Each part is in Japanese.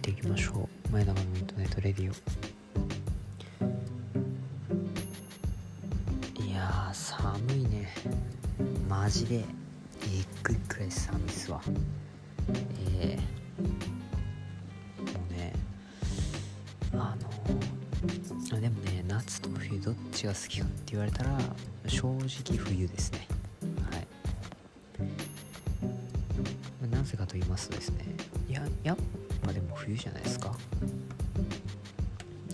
っていきましょう。前永のインターネットレディオ。いやー寒いね。マジで。えっぐいくらい寒いっすわ。えー、もうねあのでもね夏と冬どっちが好きかって言われたら正直冬ですね。と言いますとですねいややっぱでも冬じゃないですか。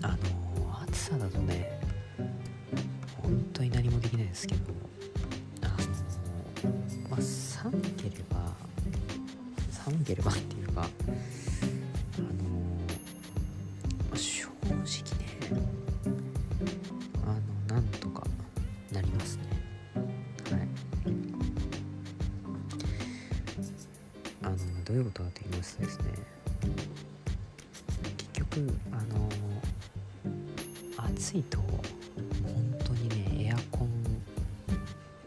あの暑さだとね本当に何もできないですけどあのまあ寒ければ寒ければっていうかどういうことかと言いますとですね結局あの暑いと本当にねエアコン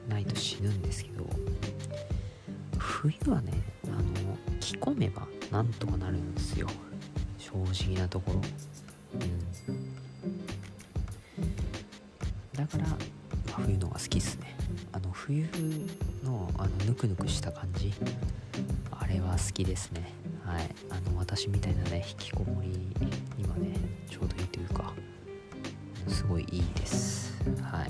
ないと死ぬんですけど冬はねあの着込めばなんとかなるんですよ。正直なところ。うん。だから、冬の方が好きっすね。あの冬のあのぬくぬくした感じ。れは好きですね。はい。あの私みたいなね引きこもりにはねちょうどいいというかすごいいいです。はい。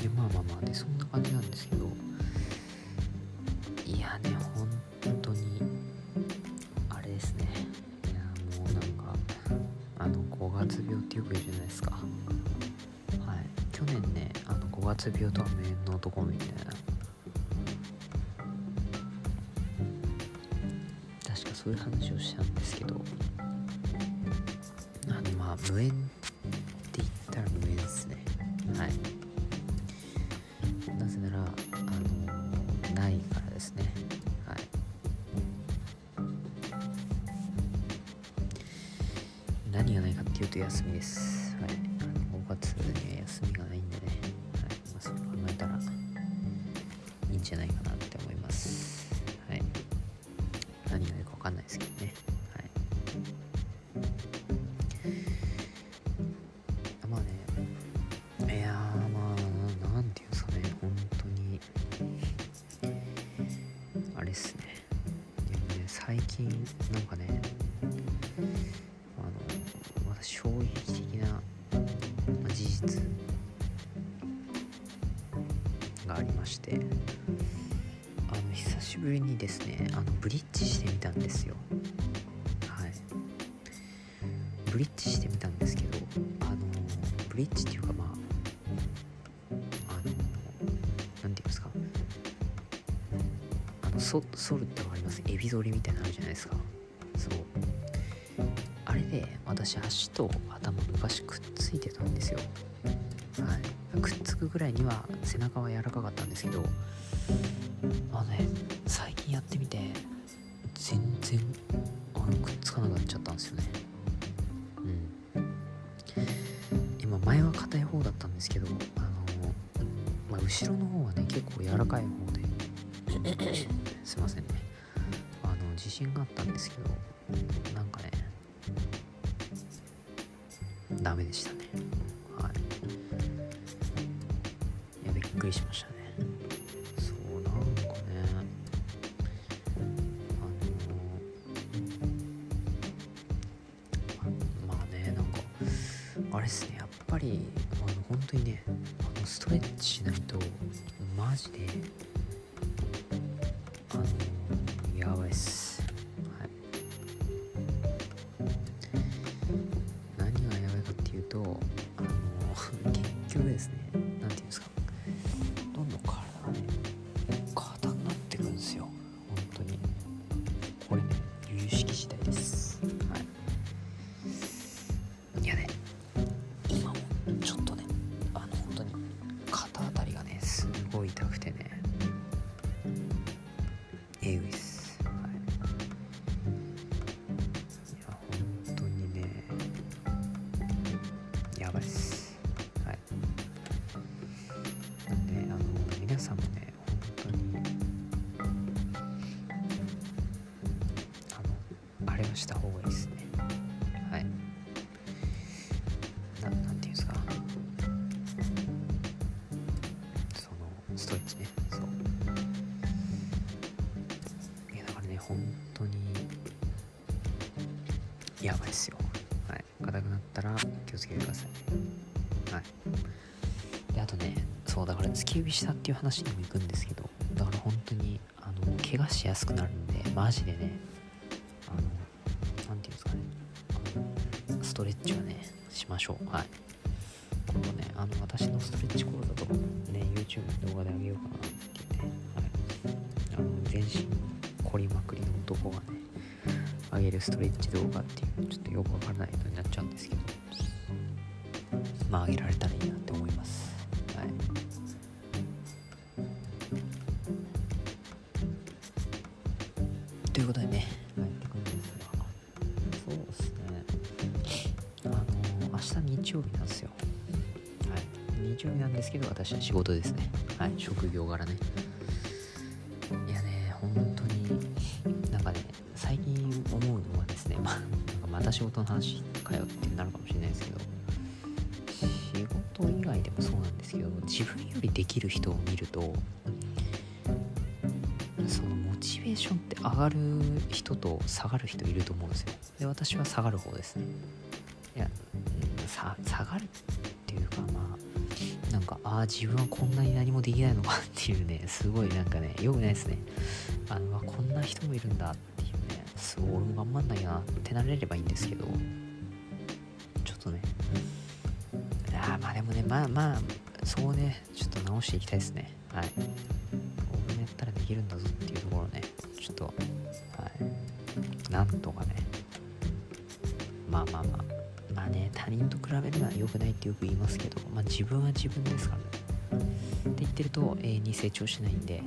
でまあまあまあねそんな感じなんですけどいやね本当にあれですね。いやもうなんかあの5月病ってよく言うじゃないですか。はい。去年ねあの5月病とは無縁の男みたいなそういう話をしたんですけど。あのまあ無縁って言ったら無縁ですね。はい。なぜならあのないからですね。はい。何がないかっていうと休みです。はい。5月には休みがないんでね、はい。まあ、そう考えたらいいんじゃないかな。最近なんかねあの私衝撃的な、事実がありましてあの久しぶりにですねあのブリッジしてみたんですよ。はい。ブリッジしてみたんですけどあのブリッジっていうかまああのなんていうんですか。あのそ反るってエビ反りみたいなのあるじゃないですか。そう。あれで私足と頭昔くっついてたんですよ。はい。くっつくぐらいには背中は柔らかかったんですけどあのね最近やってみて全然あのくっつかなくなっちゃったんですよね。うん。今前は硬い方だったんですけどあの、まあ、後ろの方はね結構柔らかい方で。すいませんね。自信があったんですけどなんかねダメでしたね。はい。いやびっくりしましたね。そうなんかねあのまあねなんかあれっすねやっぱりあの本当にねあのストレッチしないとマジであのやばいっす。ばストレッチね。そう。いやだからね本当にやばいっすよ。はい。硬くなったら気をつけてください。はい。であとねそうだから突き指したっていう話にも行くんですけどだから本当にあの怪我しやすくなるんでマジでねあのなんていうんですかね。あのストレッチはねしましょう。はい。あの私のストレッチ講座とかもね YouTube の動画であげようかなって言って、はい、あの全身凝りまくりの男がねあげるストレッチ動画っていうちょっとよくわからないのになっちゃうんですけどまああげられたらいいなって思います。はい。ということでね帰ってくるんですが。そうですね。あの明日日曜日なんですよ。日曜日なんですけど私は仕事ですね。はい。職業柄ね。いやね本当になんかね最近思うのはですねまあなんかまた仕事の話かよってなるかもしれないですけど仕事以外でもそうなんですけど自分よりできる人を見るとそのモチベーションって上がる人と下がる人いると思うんですよ。で私は下がる方ですね。いや下がるっていうかまあかああ自分はこんなに何もできないのかっていうねすごいなんかねよくないですね。あのあこんな人もいるんだっていうねすごい俺も頑張んないなってなれればいいんですけどちょっとねあーまあでもねまあまあそうねちょっと直していきたいですね。はい。俺もやったらできるんだぞっていうところねちょっとはい。なんとかね。まあまあまあ。あね他人と比べるのは良くないってよく言いますけどまあ自分は自分ですからね。って言ってると永遠に成長しないんで